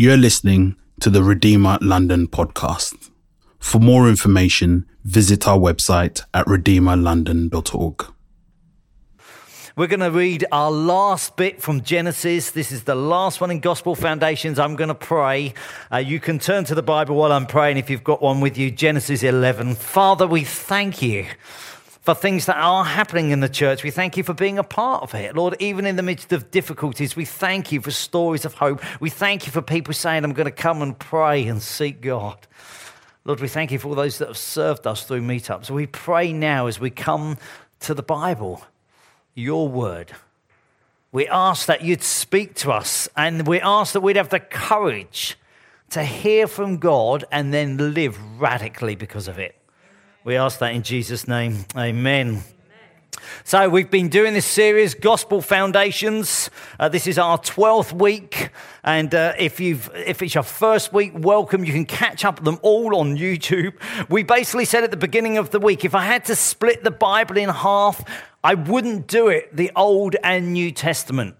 You're listening to the Redeemer London podcast. For more information, visit our website at redeemerlondon.org. We're going to read our last bit from Genesis. This is the last one in Gospel Foundations. I'm going to pray. Uh, you can turn to the Bible while I'm praying if you've got one with you. Genesis 11. Father, we thank you for things that are happening in the church. We thank you for being a part of it. Lord, even in the midst of difficulties, we thank you for stories of hope. We thank you for people saying, I'm going to come and pray and seek God. Lord, we thank you for all those that have served us through meetups. We pray now as we come to the Bible, your word. We ask that you'd speak to us and we ask that we'd have the courage to hear from God and then live radically because of it. We ask that in Jesus' name. Amen. So, we've been doing this series, Gospel Foundations. Uh, this is our 12th week. And uh, if, you've, if it's your first week, welcome. You can catch up them all on YouTube. We basically said at the beginning of the week if I had to split the Bible in half, I wouldn't do it the Old and New Testament.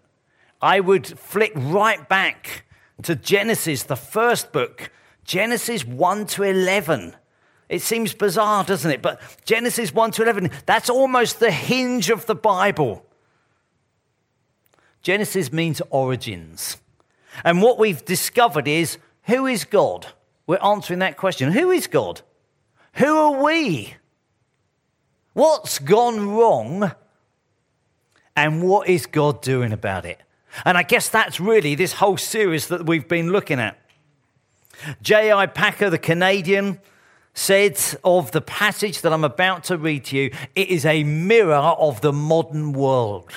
I would flick right back to Genesis, the first book, Genesis 1 to 11. It seems bizarre, doesn't it? But Genesis 1 to 11, that's almost the hinge of the Bible. Genesis means origins. And what we've discovered is who is God? We're answering that question. Who is God? Who are we? What's gone wrong? And what is God doing about it? And I guess that's really this whole series that we've been looking at. J.I. Packer, the Canadian, said of the passage that I'm about to read to you, it is a mirror of the modern world.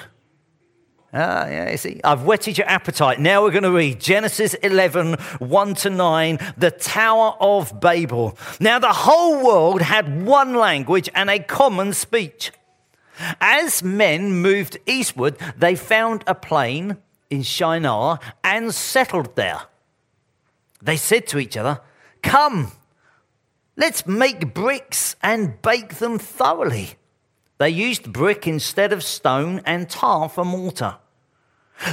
Ah, yeah, you see, I've whetted your appetite. Now we're going to read Genesis 11, 1 to 9, the Tower of Babel. Now the whole world had one language and a common speech. As men moved eastward, they found a plain in Shinar and settled there. They said to each other, Come, Let's make bricks and bake them thoroughly. They used brick instead of stone and tar for mortar.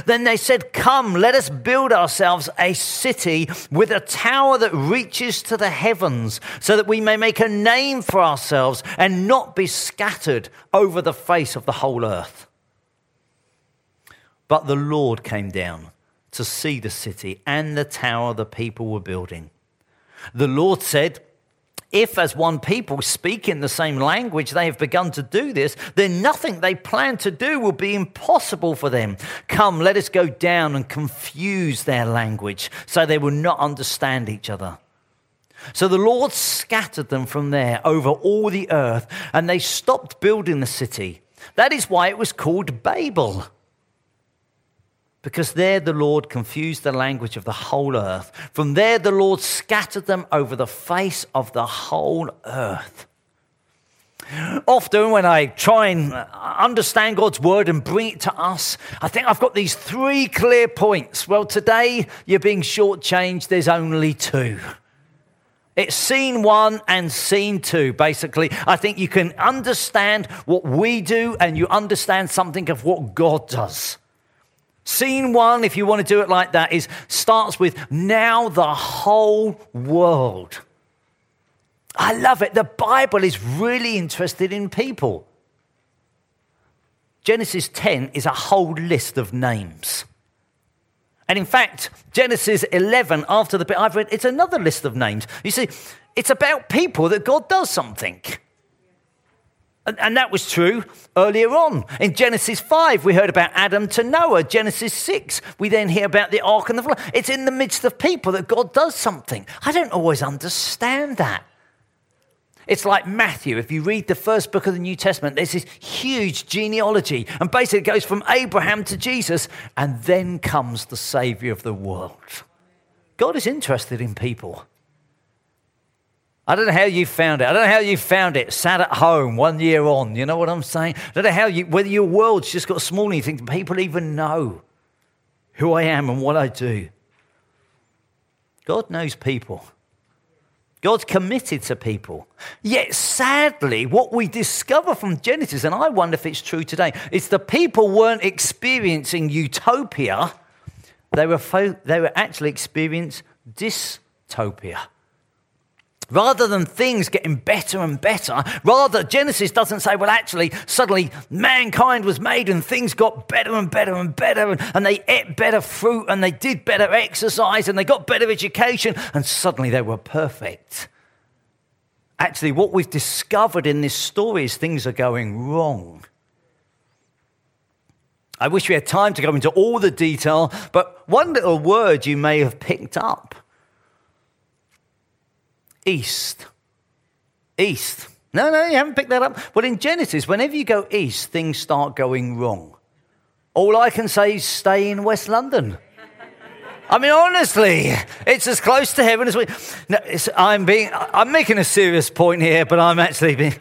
Then they said, Come, let us build ourselves a city with a tower that reaches to the heavens, so that we may make a name for ourselves and not be scattered over the face of the whole earth. But the Lord came down to see the city and the tower the people were building. The Lord said, if, as one people, speak in the same language, they have begun to do this, then nothing they plan to do will be impossible for them. Come, let us go down and confuse their language so they will not understand each other. So the Lord scattered them from there over all the earth, and they stopped building the city. That is why it was called Babel because there the Lord confused the language of the whole earth. From there the Lord scattered them over the face of the whole earth. Often, when I try and understand God's word and bring it to us, I think I've got these three clear points. Well, today you're being shortchanged, there's only two. It's scene one and scene two, basically. I think you can understand what we do and you understand something of what God does. Scene one, if you want to do it like that, is starts with now the whole world. I love it. The Bible is really interested in people. Genesis 10 is a whole list of names. And in fact, Genesis 11, after the bit I've read, it's another list of names. You see, it's about people that God does something. And, and, that was true earlier on. In Genesis 5, we heard about Adam to Noah. Genesis 6, we then hear about the ark and the flood. It's in the midst of people that God does something. I don't always understand that. It's like Matthew. If you read the first book of the New Testament, there's this huge genealogy. And basically, it goes from Abraham to Jesus, and then comes the Savior of the world. God is interested in people. I don't know how you found it. I don't know how you found it. Sat at home one year on. You know what I'm saying? I don't know how you, whether your world's just got smaller and you think people even know who I am and what I do. God knows people. God's committed to people. Yet, sadly, what we discover from Genesis, and I wonder if it's true today, is the people weren't experiencing utopia, They were, fo- they were actually experiencing dystopia. Rather than things getting better and better, rather, Genesis doesn't say, well, actually, suddenly mankind was made and things got better and better and better, and, and they ate better fruit and they did better exercise and they got better education, and suddenly they were perfect. Actually, what we've discovered in this story is things are going wrong. I wish we had time to go into all the detail, but one little word you may have picked up east. East. No, no, you haven't picked that up. But in Genesis, whenever you go east, things start going wrong. All I can say is stay in West London. I mean, honestly, it's as close to heaven as we. No, I'm being. I'm making a serious point here, but I'm actually being.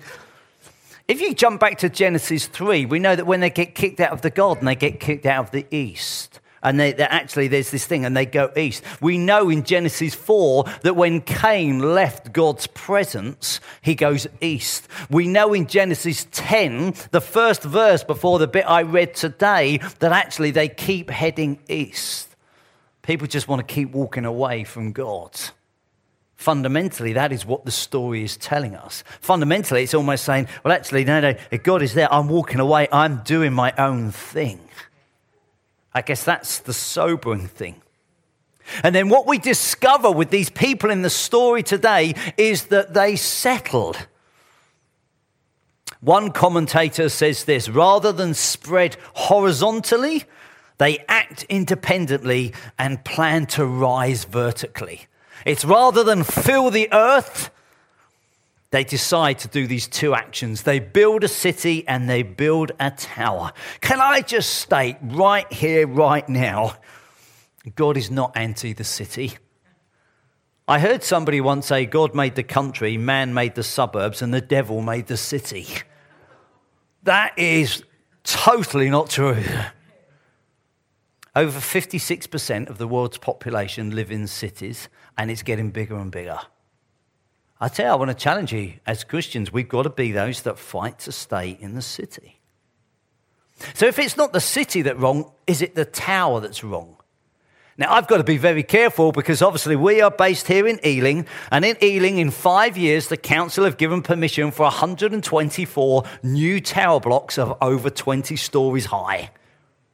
If you jump back to Genesis three, we know that when they get kicked out of the garden, they get kicked out of the east and they, actually there's this thing and they go east. We know in Genesis 4 that when Cain left God's presence, he goes east. We know in Genesis 10, the first verse before the bit I read today, that actually they keep heading east. People just want to keep walking away from God. Fundamentally, that is what the story is telling us. Fundamentally, it's almost saying, well, actually, no, no, God is there, I'm walking away, I'm doing my own thing. I guess that's the sobering thing. And then what we discover with these people in the story today is that they settled. One commentator says this rather than spread horizontally, they act independently and plan to rise vertically. It's rather than fill the earth, they decide to do these two actions. They build a city and they build a tower. Can I just state right here, right now, God is not anti the city. I heard somebody once say God made the country, man made the suburbs, and the devil made the city. That is totally not true. Over 56% of the world's population live in cities, and it's getting bigger and bigger. I tell you, I want to challenge you as Christians, we've got to be those that fight to stay in the city. So if it's not the city that's wrong, is it the tower that's wrong? Now, I've got to be very careful because obviously we are based here in Ealing, and in Ealing, in five years, the council have given permission for 124 new tower blocks of over 20 stories high.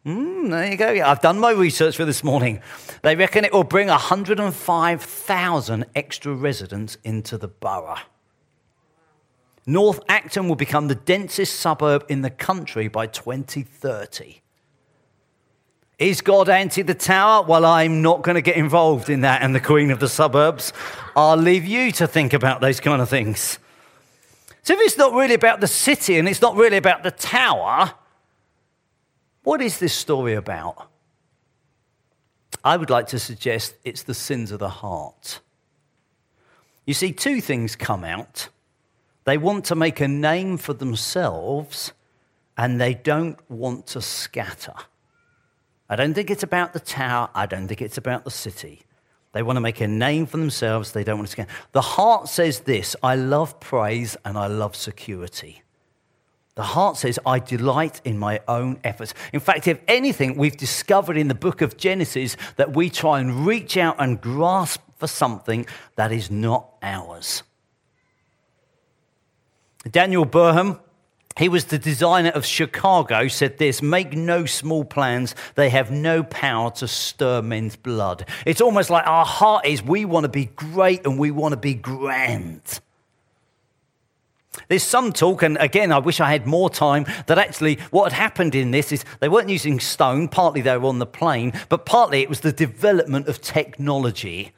Mm, there you go. I've done my research for this morning. They reckon it will bring 105,000 extra residents into the borough. North Acton will become the densest suburb in the country by 2030. Is God anti the tower? Well, I'm not going to get involved in that and the queen of the suburbs. I'll leave you to think about those kind of things. So, if it's not really about the city and it's not really about the tower, what is this story about? I would like to suggest it's the sins of the heart. You see, two things come out. They want to make a name for themselves, and they don't want to scatter. I don't think it's about the tower. I don't think it's about the city. They want to make a name for themselves. They don't want to scatter. The heart says this I love praise and I love security. The heart says, I delight in my own efforts. In fact, if anything, we've discovered in the book of Genesis that we try and reach out and grasp for something that is not ours. Daniel Burnham, he was the designer of Chicago, said this Make no small plans, they have no power to stir men's blood. It's almost like our heart is we want to be great and we want to be grand. There's some talk, and again, I wish I had more time, that actually what had happened in this is they weren't using stone, partly they were on the plain, but partly it was the development of technology.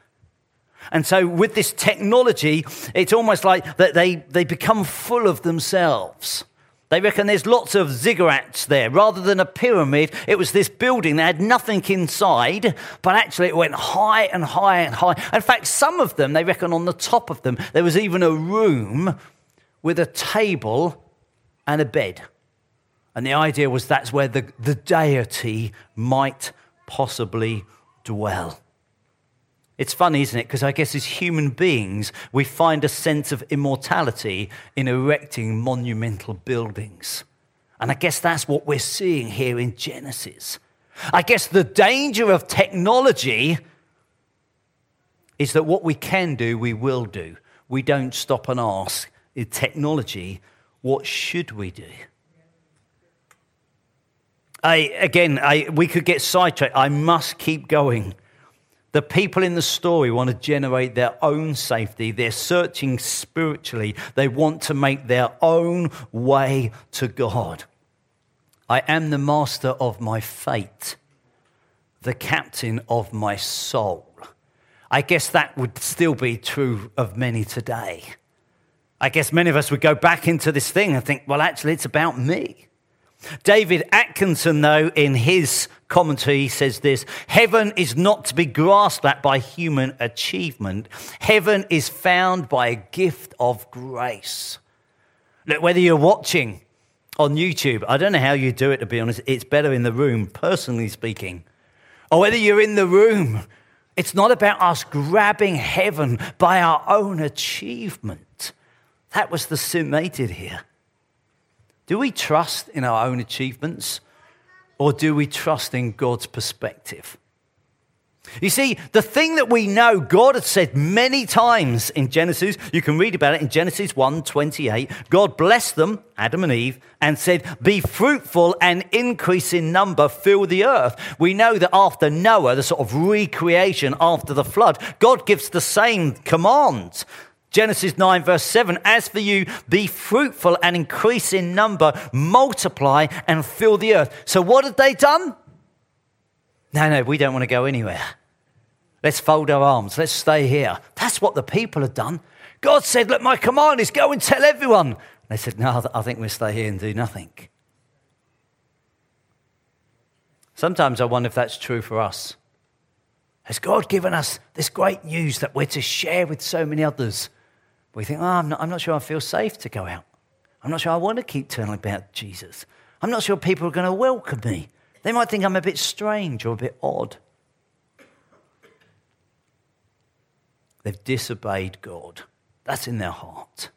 And so, with this technology, it's almost like that they, they become full of themselves. They reckon there's lots of ziggurats there. Rather than a pyramid, it was this building that had nothing inside, but actually it went high and high and high. In fact, some of them, they reckon on the top of them, there was even a room with a table and a bed. And the idea was that's where the, the deity might possibly dwell. It's funny, isn't it? Because I guess as human beings, we find a sense of immortality in erecting monumental buildings. And I guess that's what we're seeing here in Genesis. I guess the danger of technology is that what we can do, we will do. We don't stop and ask, technology, what should we do? I, again, I, we could get sidetracked. I must keep going. The people in the story want to generate their own safety. They're searching spiritually. They want to make their own way to God. I am the master of my fate, the captain of my soul. I guess that would still be true of many today. I guess many of us would go back into this thing and think, well, actually, it's about me. David Atkinson, though, in his commentary, says this Heaven is not to be grasped at by human achievement, heaven is found by a gift of grace. Look, whether you're watching on YouTube, I don't know how you do it, to be honest, it's better in the room, personally speaking, or whether you're in the room it's not about us grabbing heaven by our own achievement. That was the sin they did here. Do we trust in our own achievements or do we trust in God's perspective? You see, the thing that we know God has said many times in Genesis, you can read about it in Genesis 1 28. God blessed them, Adam and Eve, and said, Be fruitful and increase in number, fill the earth. We know that after Noah, the sort of recreation after the flood, God gives the same command. Genesis 9, verse 7 As for you, be fruitful and increase in number, multiply and fill the earth. So, what had they done? No, no, we don't want to go anywhere. Let's fold our arms. Let's stay here. That's what the people had done. God said, Look, my command is go and tell everyone. They said, No, I think we'll stay here and do nothing. Sometimes I wonder if that's true for us. Has God given us this great news that we're to share with so many others? We think, oh, I'm not, I'm not sure I feel safe to go out. I'm not sure I want to keep telling about Jesus. I'm not sure people are going to welcome me. They might think I'm a bit strange or a bit odd. They've disobeyed God. That's in their heart.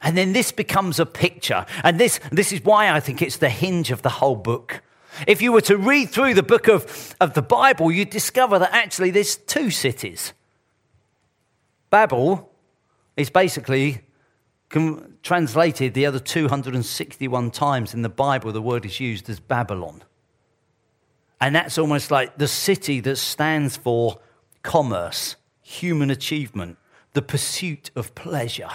And then this becomes a picture. And this, this is why I think it's the hinge of the whole book. If you were to read through the book of, of the Bible, you'd discover that actually there's two cities. Babel is basically translated the other 261 times in the Bible, the word is used as Babylon. And that's almost like the city that stands for commerce, human achievement, the pursuit of pleasure.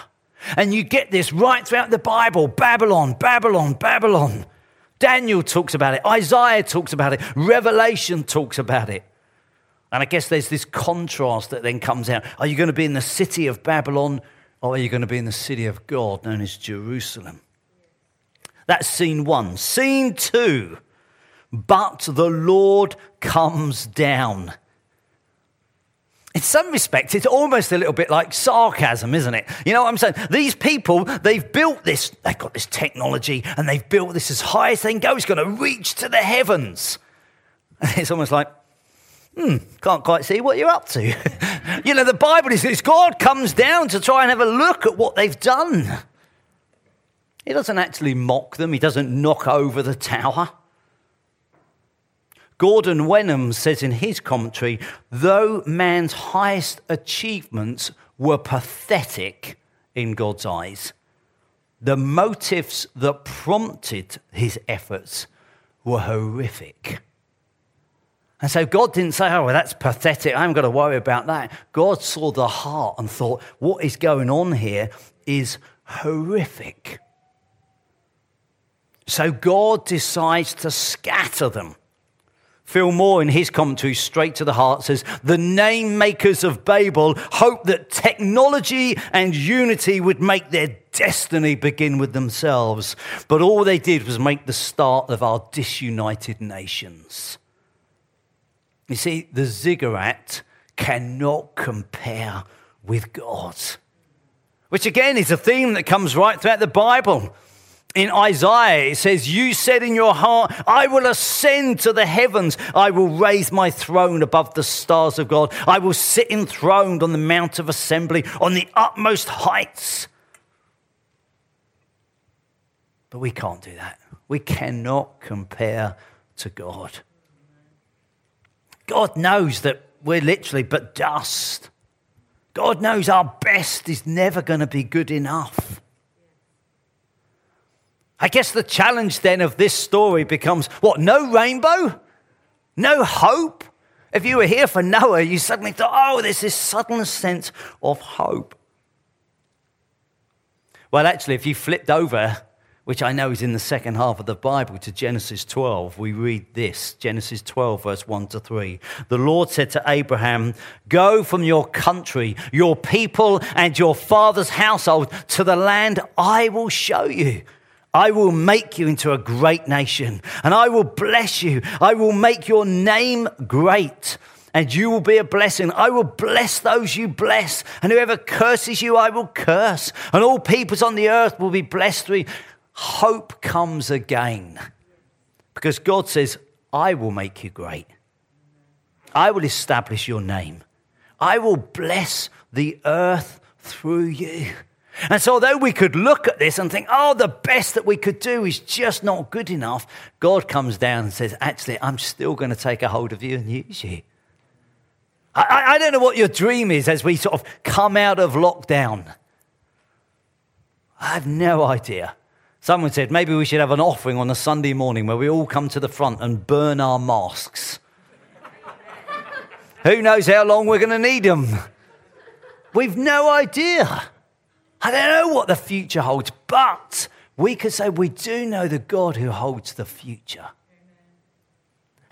And you get this right throughout the Bible Babylon, Babylon, Babylon. Daniel talks about it, Isaiah talks about it, Revelation talks about it. And I guess there's this contrast that then comes out. Are you going to be in the city of Babylon or are you going to be in the city of God known as Jerusalem? That's scene one. Scene two. But the Lord comes down in some respects, it's almost a little bit like sarcasm, isn't it? You know what I'm saying? These people, they've built this, they've got this technology and they've built this as high as they can go. It's going to reach to the heavens. It's almost like, hmm, can't quite see what you're up to. you know, the Bible is this God comes down to try and have a look at what they've done. He doesn't actually mock them, he doesn't knock over the tower. Gordon Wenham says in his commentary though man's highest achievements were pathetic in God's eyes, the motives that prompted his efforts were horrific. And so God didn't say, oh, well, that's pathetic. I haven't got to worry about that. God saw the heart and thought, what is going on here is horrific. So God decides to scatter them. Phil Moore, in his commentary, straight to the heart, says the name makers of Babel hoped that technology and unity would make their destiny begin with themselves. But all they did was make the start of our disunited nations. You see, the ziggurat cannot compare with God, which again is a theme that comes right throughout the Bible in Isaiah, it says, You said in your heart, I will ascend to the heavens. I will raise my throne above the stars of God. I will sit enthroned on the mount of assembly, on the utmost heights. But we can't do that. We cannot compare to God. God knows that we're literally but dust. God knows our best is never going to be good enough. I guess the challenge then of this story becomes what? No rainbow? No hope? If you were here for Noah, you suddenly thought, oh, there's this sudden sense of hope. Well, actually, if you flipped over, which I know is in the second half of the Bible, to Genesis 12, we read this Genesis 12, verse 1 to 3. The Lord said to Abraham, Go from your country, your people, and your father's household to the land I will show you. I will make you into a great nation, and I will bless you. I will make your name great, and you will be a blessing. I will bless those you bless, and whoever curses you, I will curse. And all peoples on the earth will be blessed through. Hope comes again because God says, I will make you great. I will establish your name. I will bless the earth through you. And so, although we could look at this and think, oh, the best that we could do is just not good enough, God comes down and says, actually, I'm still going to take a hold of you and use you. I, I don't know what your dream is as we sort of come out of lockdown. I have no idea. Someone said maybe we should have an offering on a Sunday morning where we all come to the front and burn our masks. Who knows how long we're going to need them? We've no idea. I don't know what the future holds, but we could say we do know the God who holds the future.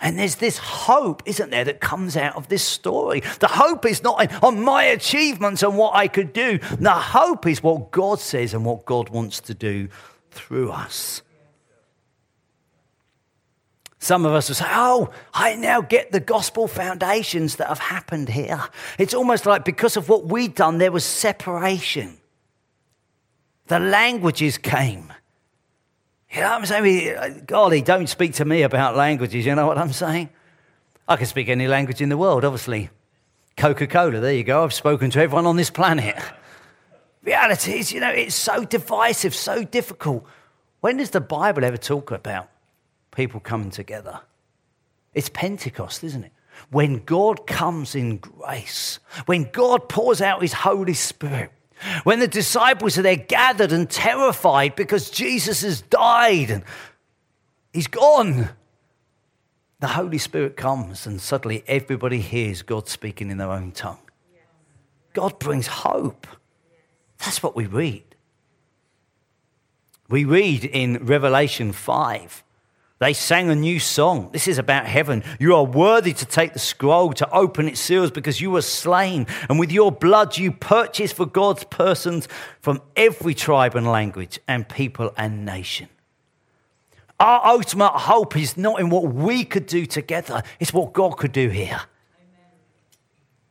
And there's this hope, isn't there, that comes out of this story. The hope is not on my achievements and what I could do. The hope is what God says and what God wants to do through us. Some of us will say, Oh, I now get the gospel foundations that have happened here. It's almost like because of what we'd done, there was separation. The languages came. You know what I'm saying? Uh, golly, don't speak to me about languages. You know what I'm saying? I can speak any language in the world, obviously. Coca Cola, there you go. I've spoken to everyone on this planet. Reality is, you know, it's so divisive, so difficult. When does the Bible ever talk about people coming together? It's Pentecost, isn't it? When God comes in grace, when God pours out his Holy Spirit, when the disciples are there gathered and terrified because Jesus has died and he's gone, the Holy Spirit comes and suddenly everybody hears God speaking in their own tongue. God brings hope. That's what we read. We read in Revelation 5 they sang a new song. This is about heaven. You are worthy to take the scroll, to open its seals, because you were slain. And with your blood, you purchased for God's persons from every tribe and language and people and nation. Our ultimate hope is not in what we could do together, it's what God could do here.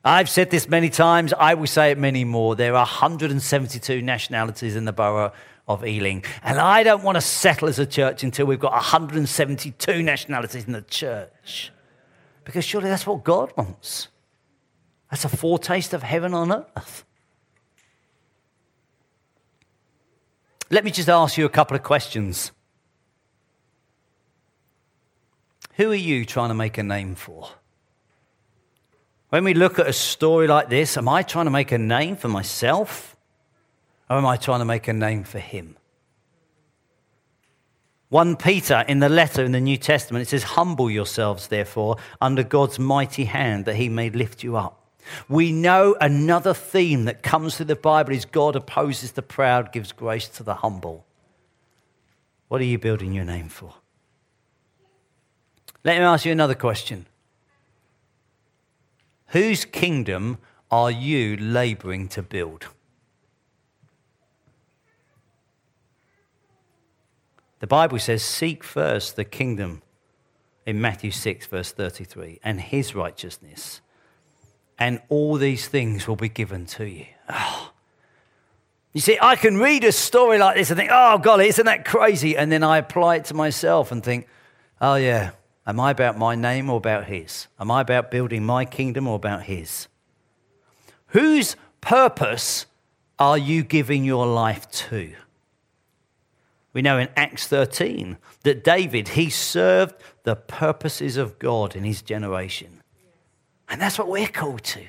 I've said this many times, I will say it many more. There are 172 nationalities in the borough of Ealing. And I don't want to settle as a church until we've got 172 nationalities in the church. Because surely that's what God wants. That's a foretaste of heaven on earth. Let me just ask you a couple of questions. Who are you trying to make a name for? When we look at a story like this, am I trying to make a name for myself? Or am I trying to make a name for him? 1 Peter in the letter in the New Testament, it says, Humble yourselves, therefore, under God's mighty hand, that he may lift you up. We know another theme that comes through the Bible is God opposes the proud, gives grace to the humble. What are you building your name for? Let me ask you another question. Whose kingdom are you laboring to build? The Bible says, Seek first the kingdom in Matthew 6, verse 33, and his righteousness, and all these things will be given to you. Oh. You see, I can read a story like this and think, oh, golly, isn't that crazy? And then I apply it to myself and think, oh, yeah, am I about my name or about his? Am I about building my kingdom or about his? Whose purpose are you giving your life to? We know in Acts 13 that David, he served the purposes of God in his generation. And that's what we're called to.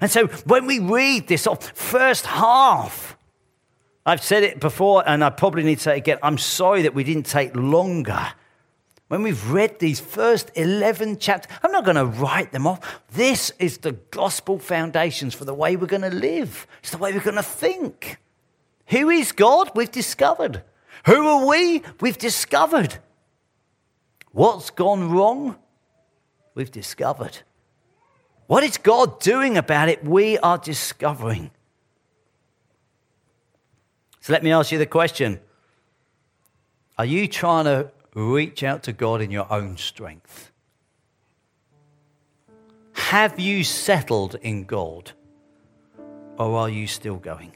And so when we read this first half, I've said it before and I probably need to say it again. I'm sorry that we didn't take longer. When we've read these first 11 chapters, I'm not going to write them off. This is the gospel foundations for the way we're going to live, it's the way we're going to think. Who is God? We've discovered. Who are we? We've discovered. What's gone wrong? We've discovered. What is God doing about it? We are discovering. So let me ask you the question Are you trying to reach out to God in your own strength? Have you settled in God? Or are you still going?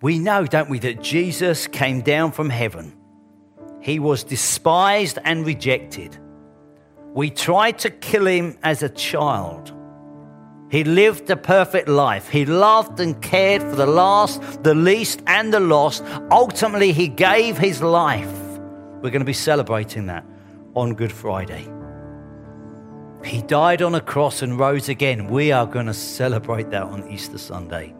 We know, don't we, that Jesus came down from heaven. He was despised and rejected. We tried to kill him as a child. He lived a perfect life. He loved and cared for the last, the least, and the lost. Ultimately, he gave his life. We're going to be celebrating that on Good Friday. He died on a cross and rose again. We are going to celebrate that on Easter Sunday.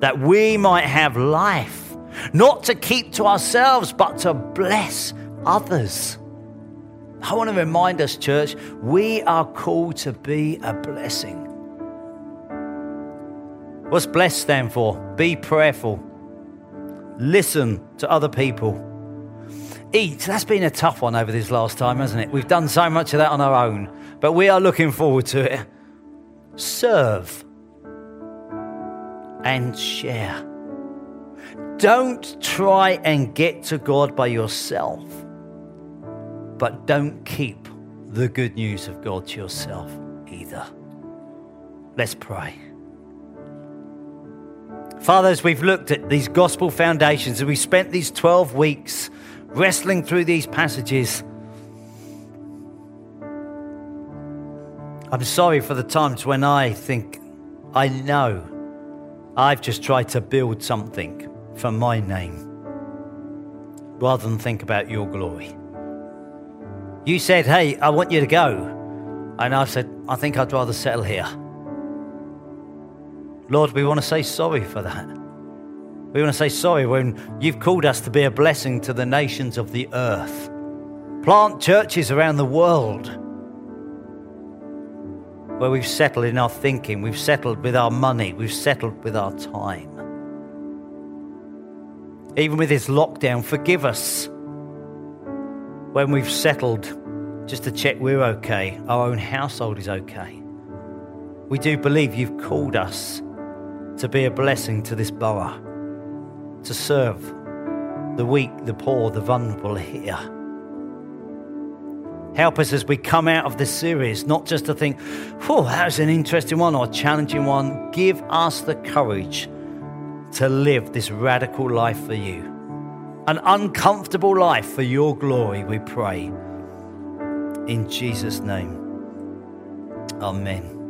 That we might have life, not to keep to ourselves, but to bless others. I want to remind us, church, we are called to be a blessing. What's blessed stand for? Be prayerful. Listen to other people. Eat. That's been a tough one over this last time, hasn't it? We've done so much of that on our own, but we are looking forward to it. Serve and share. Don't try and get to God by yourself but don't keep the good news of God to yourself either. Let's pray. Father, as we've looked at these gospel foundations, and we spent these 12 weeks wrestling through these passages, I'm sorry for the times when I think I know I've just tried to build something for my name rather than think about your glory. You said, Hey, I want you to go. And I said, I think I'd rather settle here. Lord, we want to say sorry for that. We want to say sorry when you've called us to be a blessing to the nations of the earth. Plant churches around the world where we've settled in our thinking, we've settled with our money, we've settled with our time. Even with this lockdown, forgive us when we've settled just to check we're okay, our own household is okay. We do believe you've called us to be a blessing to this borough, to serve the weak, the poor, the vulnerable here. Help us as we come out of this series, not just to think, oh, that was an interesting one or a challenging one. Give us the courage to live this radical life for you an uncomfortable life for your glory, we pray. In Jesus' name, amen.